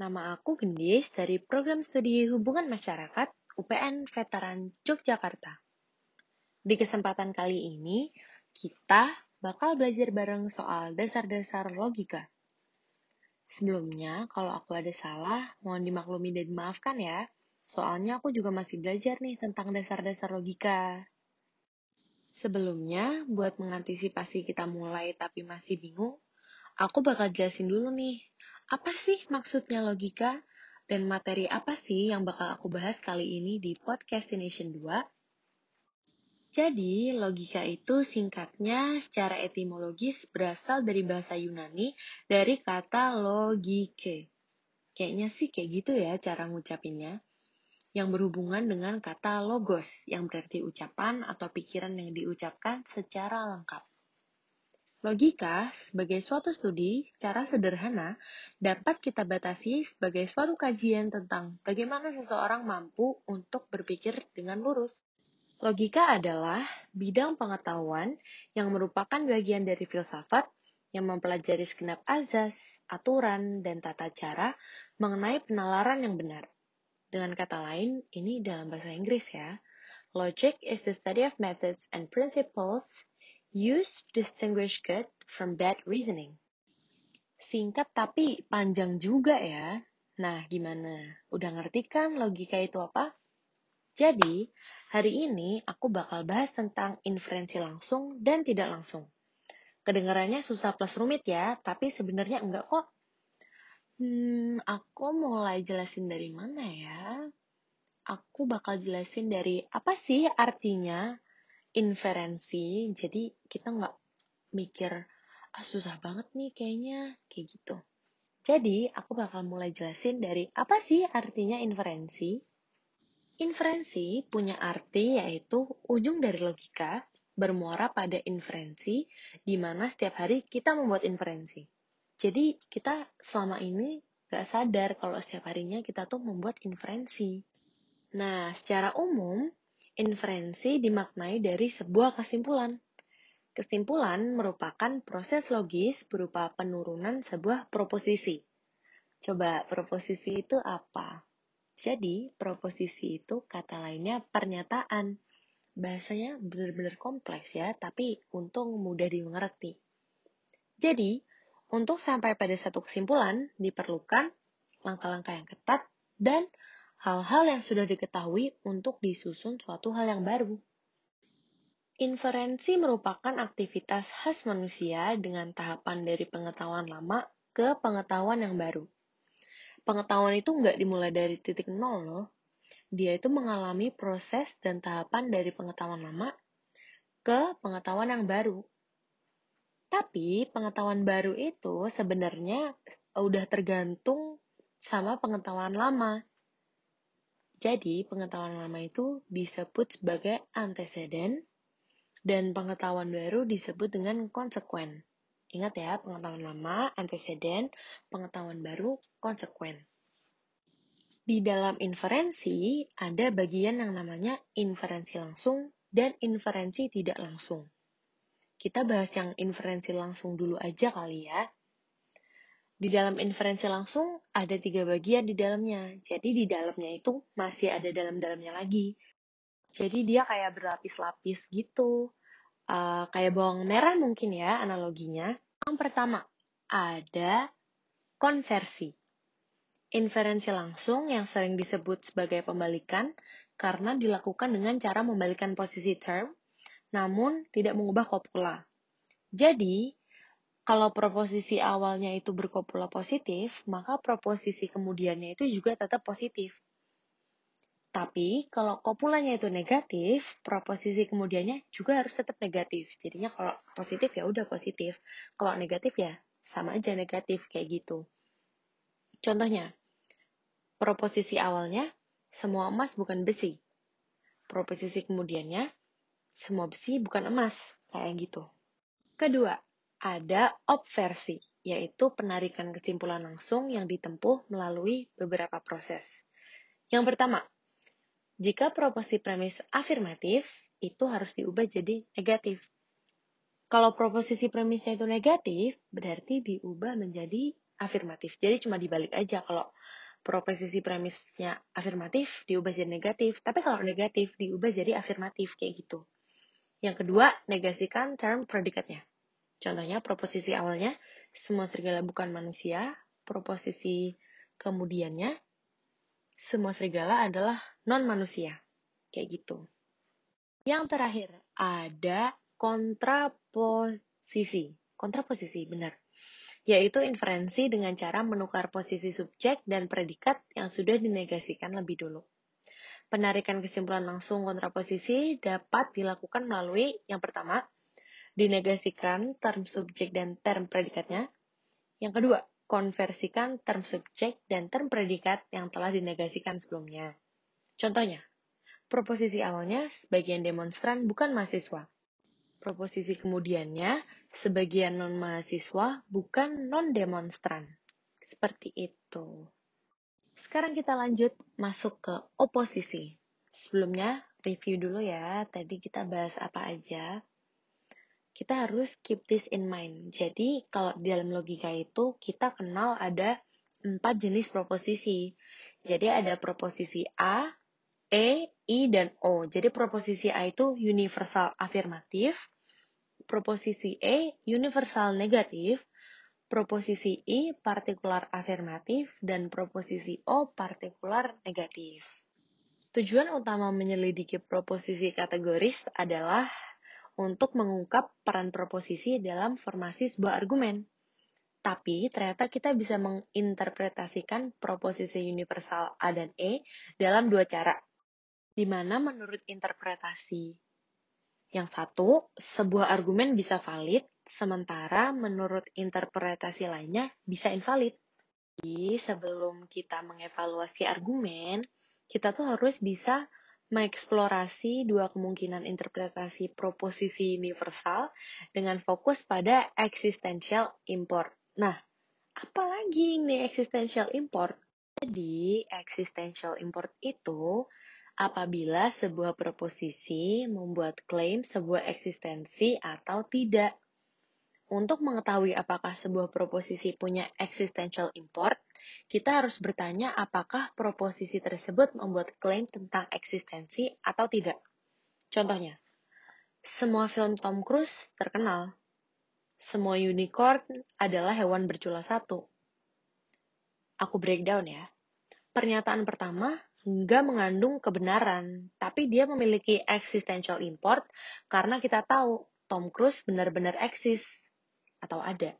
Nama aku Gendis dari Program Studi Hubungan Masyarakat UPN Veteran Yogyakarta. Di kesempatan kali ini, kita bakal belajar bareng soal dasar-dasar logika. Sebelumnya, kalau aku ada salah, mohon dimaklumi dan dimaafkan ya. Soalnya aku juga masih belajar nih tentang dasar-dasar logika. Sebelumnya, buat mengantisipasi kita mulai tapi masih bingung, aku bakal jelasin dulu nih apa sih maksudnya logika? Dan materi apa sih yang bakal aku bahas kali ini di Podcast Nation 2? Jadi, logika itu singkatnya secara etimologis berasal dari bahasa Yunani dari kata logike. Kayaknya sih kayak gitu ya cara ngucapinnya. Yang berhubungan dengan kata logos, yang berarti ucapan atau pikiran yang diucapkan secara lengkap. Logika sebagai suatu studi secara sederhana dapat kita batasi sebagai suatu kajian tentang bagaimana seseorang mampu untuk berpikir dengan lurus. Logika adalah bidang pengetahuan yang merupakan bagian dari filsafat yang mempelajari segenap azas, aturan, dan tata cara mengenai penalaran yang benar. Dengan kata lain, ini dalam bahasa Inggris ya. Logic is the study of methods and principles Use distinguish good from bad reasoning. Singkat tapi panjang juga ya. Nah, gimana? Udah ngerti kan logika itu apa? Jadi, hari ini aku bakal bahas tentang inferensi langsung dan tidak langsung. Kedengarannya susah plus rumit ya, tapi sebenarnya enggak kok. Hmm, aku mulai jelasin dari mana ya? Aku bakal jelasin dari apa sih artinya inferensi jadi kita nggak mikir ah susah banget nih kayaknya kayak gitu. Jadi aku bakal mulai jelasin dari apa sih artinya inferensi. Inferensi punya arti yaitu ujung dari logika bermuara pada inferensi di mana setiap hari kita membuat inferensi. Jadi kita selama ini gak sadar kalau setiap harinya kita tuh membuat inferensi. Nah secara umum Inferensi dimaknai dari sebuah kesimpulan. Kesimpulan merupakan proses logis berupa penurunan sebuah proposisi. Coba proposisi itu apa? Jadi, proposisi itu kata lainnya pernyataan. Bahasanya benar-benar kompleks ya, tapi untung mudah dimengerti. Jadi, untuk sampai pada satu kesimpulan diperlukan langkah-langkah yang ketat dan hal-hal yang sudah diketahui untuk disusun suatu hal yang baru. Inferensi merupakan aktivitas khas manusia dengan tahapan dari pengetahuan lama ke pengetahuan yang baru. Pengetahuan itu nggak dimulai dari titik nol loh. Dia itu mengalami proses dan tahapan dari pengetahuan lama ke pengetahuan yang baru. Tapi pengetahuan baru itu sebenarnya udah tergantung sama pengetahuan lama. Jadi, pengetahuan lama itu disebut sebagai anteseden, dan pengetahuan baru disebut dengan konsekuen. Ingat ya, pengetahuan lama, anteseden, pengetahuan baru, konsekuen. Di dalam inferensi, ada bagian yang namanya inferensi langsung dan inferensi tidak langsung. Kita bahas yang inferensi langsung dulu aja kali ya. Di dalam inferensi langsung ada tiga bagian di dalamnya. Jadi di dalamnya itu masih ada dalam-dalamnya lagi. Jadi dia kayak berlapis-lapis gitu. Uh, kayak bawang merah mungkin ya analoginya. Yang pertama, ada konversi. Inferensi langsung yang sering disebut sebagai pembalikan karena dilakukan dengan cara membalikan posisi term, namun tidak mengubah kopula. Jadi, kalau proposisi awalnya itu berkopula positif, maka proposisi kemudiannya itu juga tetap positif. Tapi kalau kopulanya itu negatif, proposisi kemudiannya juga harus tetap negatif. Jadinya kalau positif ya udah positif. Kalau negatif ya sama aja negatif kayak gitu. Contohnya, proposisi awalnya semua emas bukan besi. Proposisi kemudiannya semua besi bukan emas, kayak gitu. Kedua, ada obversi, yaitu penarikan kesimpulan langsung yang ditempuh melalui beberapa proses. Yang pertama, jika proposisi premis afirmatif, itu harus diubah jadi negatif. Kalau proposisi premisnya itu negatif, berarti diubah menjadi afirmatif. Jadi cuma dibalik aja kalau proposisi premisnya afirmatif diubah jadi negatif, tapi kalau negatif diubah jadi afirmatif kayak gitu. Yang kedua, negasikan term predikatnya. Contohnya proposisi awalnya semua serigala bukan manusia, proposisi kemudiannya semua serigala adalah non manusia. Kayak gitu. Yang terakhir, ada kontraposisi. Kontraposisi, benar yaitu inferensi dengan cara menukar posisi subjek dan predikat yang sudah dinegasikan lebih dulu. Penarikan kesimpulan langsung kontraposisi dapat dilakukan melalui yang pertama, dinegasikan term subjek dan term predikatnya. Yang kedua, konversikan term subjek dan term predikat yang telah dinegasikan sebelumnya. Contohnya, proposisi awalnya sebagian demonstran bukan mahasiswa. Proposisi kemudiannya, sebagian non-mahasiswa bukan non-demonstran. Seperti itu. Sekarang kita lanjut masuk ke oposisi. Sebelumnya, review dulu ya. Tadi kita bahas apa aja. Kita harus keep this in mind. Jadi, kalau di dalam logika itu, kita kenal ada empat jenis proposisi. Jadi, ada proposisi A, E, I, dan O. Jadi proposisi A itu universal afirmatif, proposisi E universal negatif, proposisi I partikular afirmatif, dan proposisi O partikular negatif. Tujuan utama menyelidiki proposisi kategoris adalah untuk mengungkap peran proposisi dalam formasi sebuah argumen. Tapi ternyata kita bisa menginterpretasikan proposisi universal A dan E dalam dua cara, di mana menurut interpretasi yang satu, sebuah argumen bisa valid, sementara menurut interpretasi lainnya bisa invalid. Jadi sebelum kita mengevaluasi argumen, kita tuh harus bisa mengeksplorasi dua kemungkinan interpretasi proposisi universal dengan fokus pada existential import. Nah, apalagi ini existential import? Jadi, existential import itu apabila sebuah proposisi membuat klaim sebuah eksistensi atau tidak. Untuk mengetahui apakah sebuah proposisi punya existential import, kita harus bertanya apakah proposisi tersebut membuat klaim tentang eksistensi atau tidak. Contohnya, semua film Tom Cruise terkenal. Semua unicorn adalah hewan bercula satu. Aku breakdown ya. Pernyataan pertama, nggak mengandung kebenaran, tapi dia memiliki existential import karena kita tahu Tom Cruise benar-benar eksis atau ada.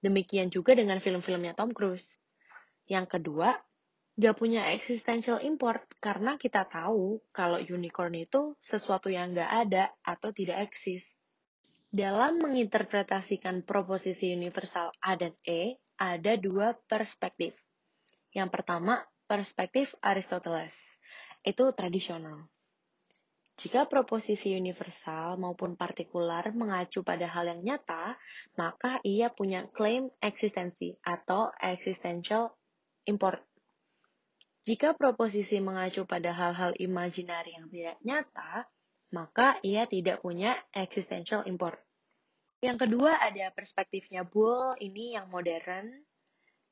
Demikian juga dengan film-filmnya Tom Cruise. Yang kedua, nggak punya existential import karena kita tahu kalau unicorn itu sesuatu yang nggak ada atau tidak eksis. Dalam menginterpretasikan proposisi universal A dan E, ada dua perspektif. Yang pertama, perspektif Aristoteles. Itu tradisional. Jika proposisi universal maupun partikular mengacu pada hal yang nyata, maka ia punya klaim eksistensi atau existential import. Jika proposisi mengacu pada hal-hal imajinari yang tidak nyata, maka ia tidak punya existential import. Yang kedua ada perspektifnya Bull, ini yang modern,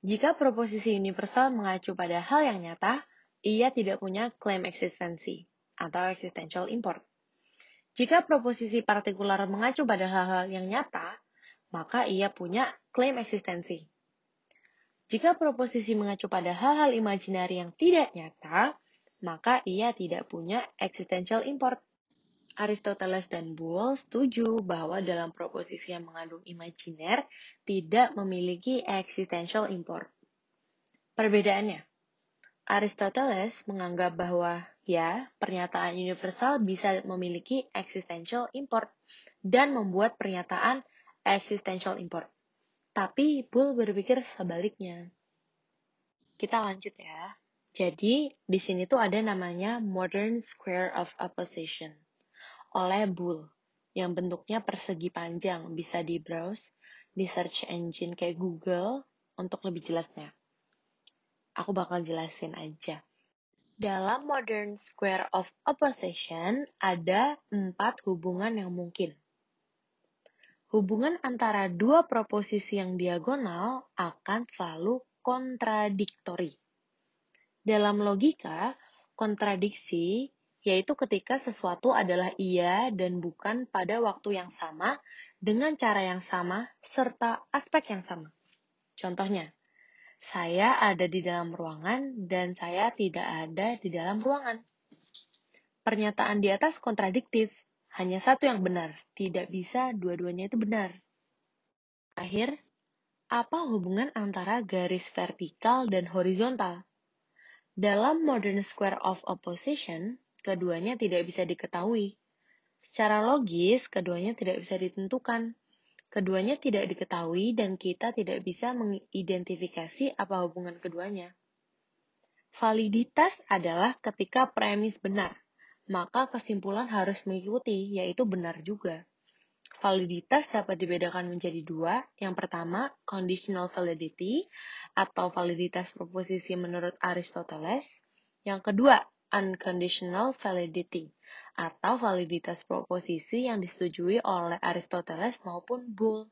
jika proposisi universal mengacu pada hal yang nyata, ia tidak punya klaim eksistensi atau existential import. Jika proposisi partikular mengacu pada hal-hal yang nyata, maka ia punya klaim eksistensi. Jika proposisi mengacu pada hal-hal imajinari yang tidak nyata, maka ia tidak punya existential import. Aristoteles dan Boole setuju bahwa dalam proposisi yang mengandung imajiner tidak memiliki existential import. Perbedaannya, Aristoteles menganggap bahwa ya, pernyataan universal bisa memiliki existential import dan membuat pernyataan existential import. Tapi Boole berpikir sebaliknya. Kita lanjut ya. Jadi, di sini tuh ada namanya modern square of opposition oleh Bull yang bentuknya persegi panjang bisa di browse di search engine kayak Google untuk lebih jelasnya. Aku bakal jelasin aja. Dalam modern square of opposition ada empat hubungan yang mungkin. hubungan antara dua proposisi yang diagonal akan selalu kontradiktori. Dalam logika, kontradiksi yaitu ketika sesuatu adalah iya dan bukan pada waktu yang sama, dengan cara yang sama, serta aspek yang sama. Contohnya, saya ada di dalam ruangan dan saya tidak ada di dalam ruangan. Pernyataan di atas kontradiktif, hanya satu yang benar, tidak bisa dua-duanya itu benar. Akhir, apa hubungan antara garis vertikal dan horizontal? Dalam modern square of opposition, keduanya tidak bisa diketahui. Secara logis, keduanya tidak bisa ditentukan. Keduanya tidak diketahui dan kita tidak bisa mengidentifikasi apa hubungan keduanya. Validitas adalah ketika premis benar, maka kesimpulan harus mengikuti, yaitu benar juga. Validitas dapat dibedakan menjadi dua. Yang pertama, conditional validity atau validitas proposisi menurut Aristoteles. Yang kedua, unconditional validity atau validitas proposisi yang disetujui oleh Aristoteles maupun Bull.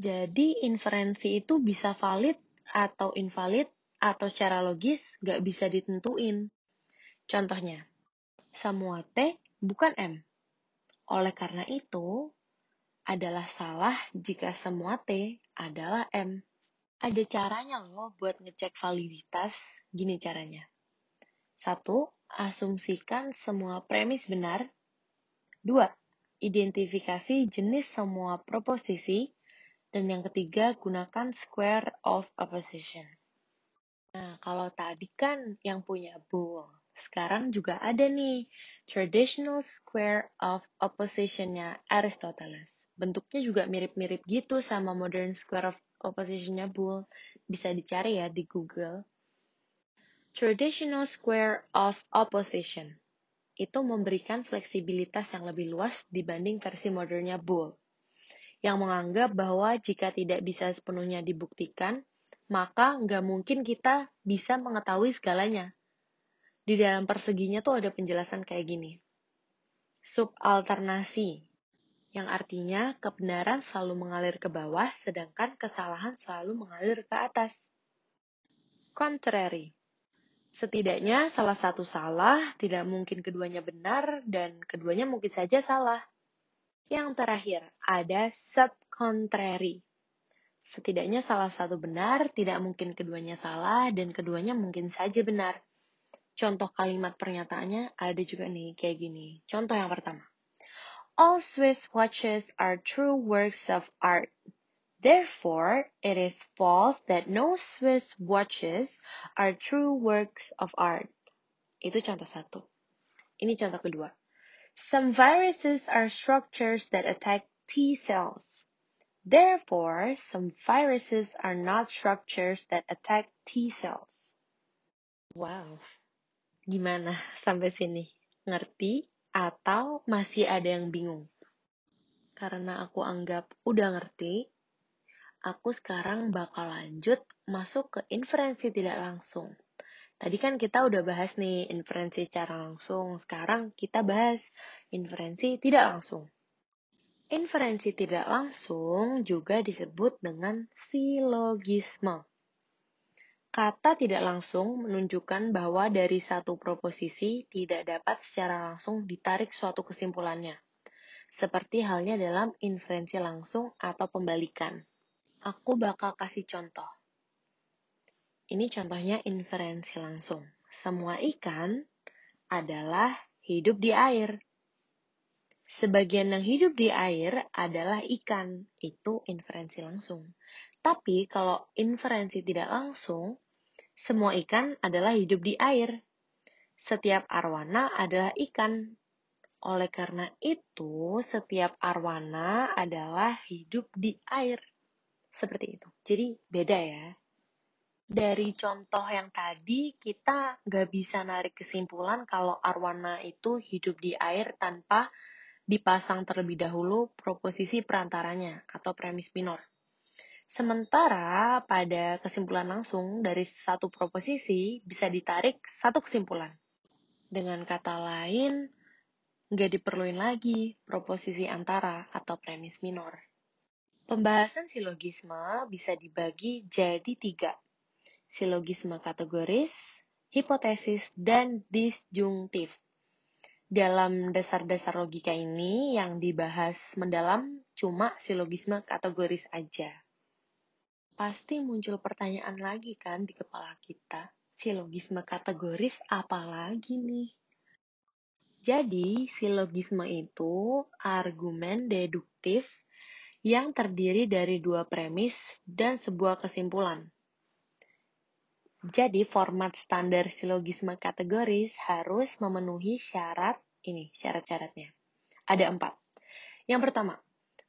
Jadi inferensi itu bisa valid atau invalid atau secara logis gak bisa ditentuin. Contohnya, semua T bukan M. Oleh karena itu, adalah salah jika semua T adalah M. Ada caranya loh buat ngecek validitas. Gini caranya. Satu, asumsikan semua premis benar. Dua, identifikasi jenis semua proposisi. Dan yang ketiga, gunakan square of opposition. Nah, kalau tadi kan yang punya bull. Sekarang juga ada nih, traditional square of opposition-nya Aristoteles. Bentuknya juga mirip-mirip gitu sama modern square of opposition-nya Bull. Bisa dicari ya di Google. Traditional square of opposition itu memberikan fleksibilitas yang lebih luas dibanding versi modernnya Bull, yang menganggap bahwa jika tidak bisa sepenuhnya dibuktikan, maka nggak mungkin kita bisa mengetahui segalanya. Di dalam perseginya tuh ada penjelasan kayak gini. Subalternasi, yang artinya kebenaran selalu mengalir ke bawah, sedangkan kesalahan selalu mengalir ke atas. Contrary, Setidaknya salah satu salah, tidak mungkin keduanya benar, dan keduanya mungkin saja salah. Yang terakhir, ada subcontrary. Setidaknya salah satu benar, tidak mungkin keduanya salah, dan keduanya mungkin saja benar. Contoh kalimat pernyataannya ada juga nih, kayak gini. Contoh yang pertama. All Swiss watches are true works of art. Therefore, it is false that no Swiss watches are true works of art. Itu contoh satu. Ini contoh kedua. Some viruses are structures that attack T cells. Therefore, some viruses are not structures that attack T cells. Wow. Gimana sampai sini? Ngerti atau masih ada yang bingung? Karena aku anggap udah ngerti, aku sekarang bakal lanjut masuk ke inferensi tidak langsung. Tadi kan kita udah bahas nih inferensi secara langsung, sekarang kita bahas inferensi tidak langsung. Inferensi tidak langsung juga disebut dengan silogisme. Kata tidak langsung menunjukkan bahwa dari satu proposisi tidak dapat secara langsung ditarik suatu kesimpulannya, seperti halnya dalam inferensi langsung atau pembalikan. Aku bakal kasih contoh. Ini contohnya inferensi langsung. Semua ikan adalah hidup di air. Sebagian yang hidup di air adalah ikan. Itu inferensi langsung. Tapi kalau inferensi tidak langsung, semua ikan adalah hidup di air. Setiap arwana adalah ikan. Oleh karena itu, setiap arwana adalah hidup di air. Seperti itu. Jadi beda ya. Dari contoh yang tadi, kita nggak bisa narik kesimpulan kalau arwana itu hidup di air tanpa dipasang terlebih dahulu proposisi perantaranya atau premis minor. Sementara pada kesimpulan langsung dari satu proposisi bisa ditarik satu kesimpulan. Dengan kata lain, nggak diperluin lagi proposisi antara atau premis minor. Pembahasan silogisme bisa dibagi jadi tiga. Silogisme kategoris, hipotesis, dan disjungtif. Dalam dasar-dasar logika ini yang dibahas mendalam cuma silogisme kategoris aja. Pasti muncul pertanyaan lagi kan di kepala kita. Silogisme kategoris apa lagi nih? Jadi, silogisme itu argumen deduktif yang terdiri dari dua premis dan sebuah kesimpulan. Jadi format standar silogisme kategoris harus memenuhi syarat ini, syarat-syaratnya. Ada empat. Yang pertama,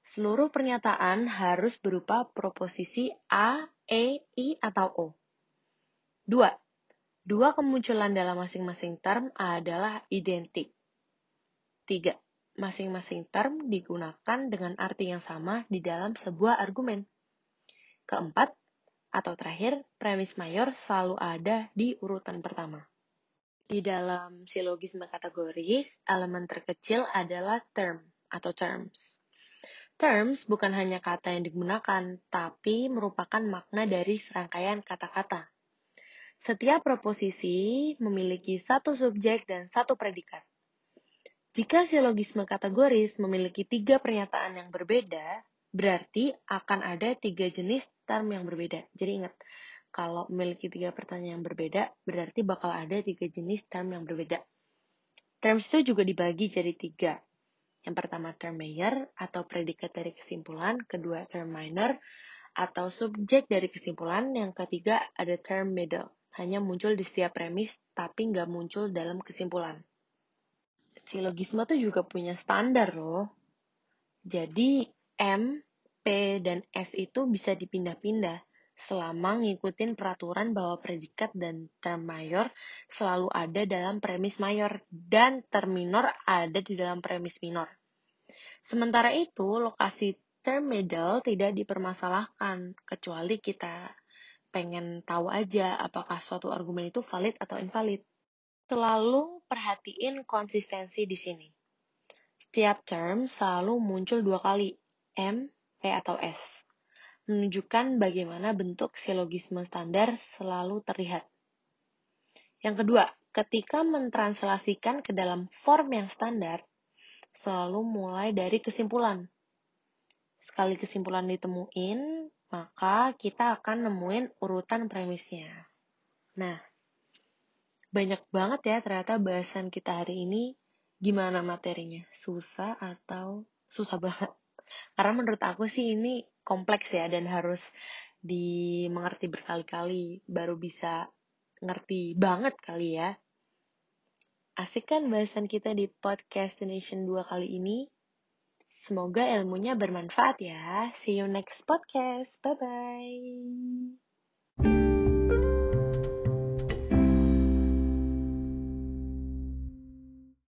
seluruh pernyataan harus berupa proposisi A, E, I, atau O. Dua, dua kemunculan dalam masing-masing term adalah identik. Tiga, masing-masing term digunakan dengan arti yang sama di dalam sebuah argumen. Keempat, atau terakhir, premis mayor selalu ada di urutan pertama. Di dalam silogisme kategoris, elemen terkecil adalah term atau terms. Terms bukan hanya kata yang digunakan, tapi merupakan makna dari serangkaian kata-kata. Setiap proposisi memiliki satu subjek dan satu predikat. Jika silogisme kategoris memiliki tiga pernyataan yang berbeda, berarti akan ada tiga jenis term yang berbeda. Jadi ingat, kalau memiliki tiga pertanyaan yang berbeda, berarti bakal ada tiga jenis term yang berbeda. Terms itu juga dibagi jadi tiga. Yang pertama term major atau predikat dari kesimpulan, kedua term minor atau subjek dari kesimpulan, yang ketiga ada term middle, hanya muncul di setiap premis tapi nggak muncul dalam kesimpulan. Silogisme tuh juga punya standar loh. Jadi M, P, dan S itu bisa dipindah-pindah selama ngikutin peraturan bahwa predikat dan term mayor selalu ada dalam premis mayor dan term minor ada di dalam premis minor. Sementara itu, lokasi term middle tidak dipermasalahkan kecuali kita pengen tahu aja apakah suatu argumen itu valid atau invalid. Selalu perhatiin konsistensi di sini. Setiap term selalu muncul dua kali, M, P atau S, menunjukkan bagaimana bentuk silogisme standar selalu terlihat. Yang kedua, ketika mentranslasikan ke dalam form yang standar, selalu mulai dari kesimpulan. Sekali kesimpulan ditemuin, maka kita akan nemuin urutan premisnya. Nah, banyak banget ya ternyata bahasan kita hari ini. Gimana materinya? Susah atau susah banget? Karena menurut aku sih ini kompleks ya dan harus dimengerti berkali-kali baru bisa ngerti banget kali ya. Asik kan bahasan kita di podcast Nation 2 kali ini? Semoga ilmunya bermanfaat ya. See you next podcast. Bye-bye.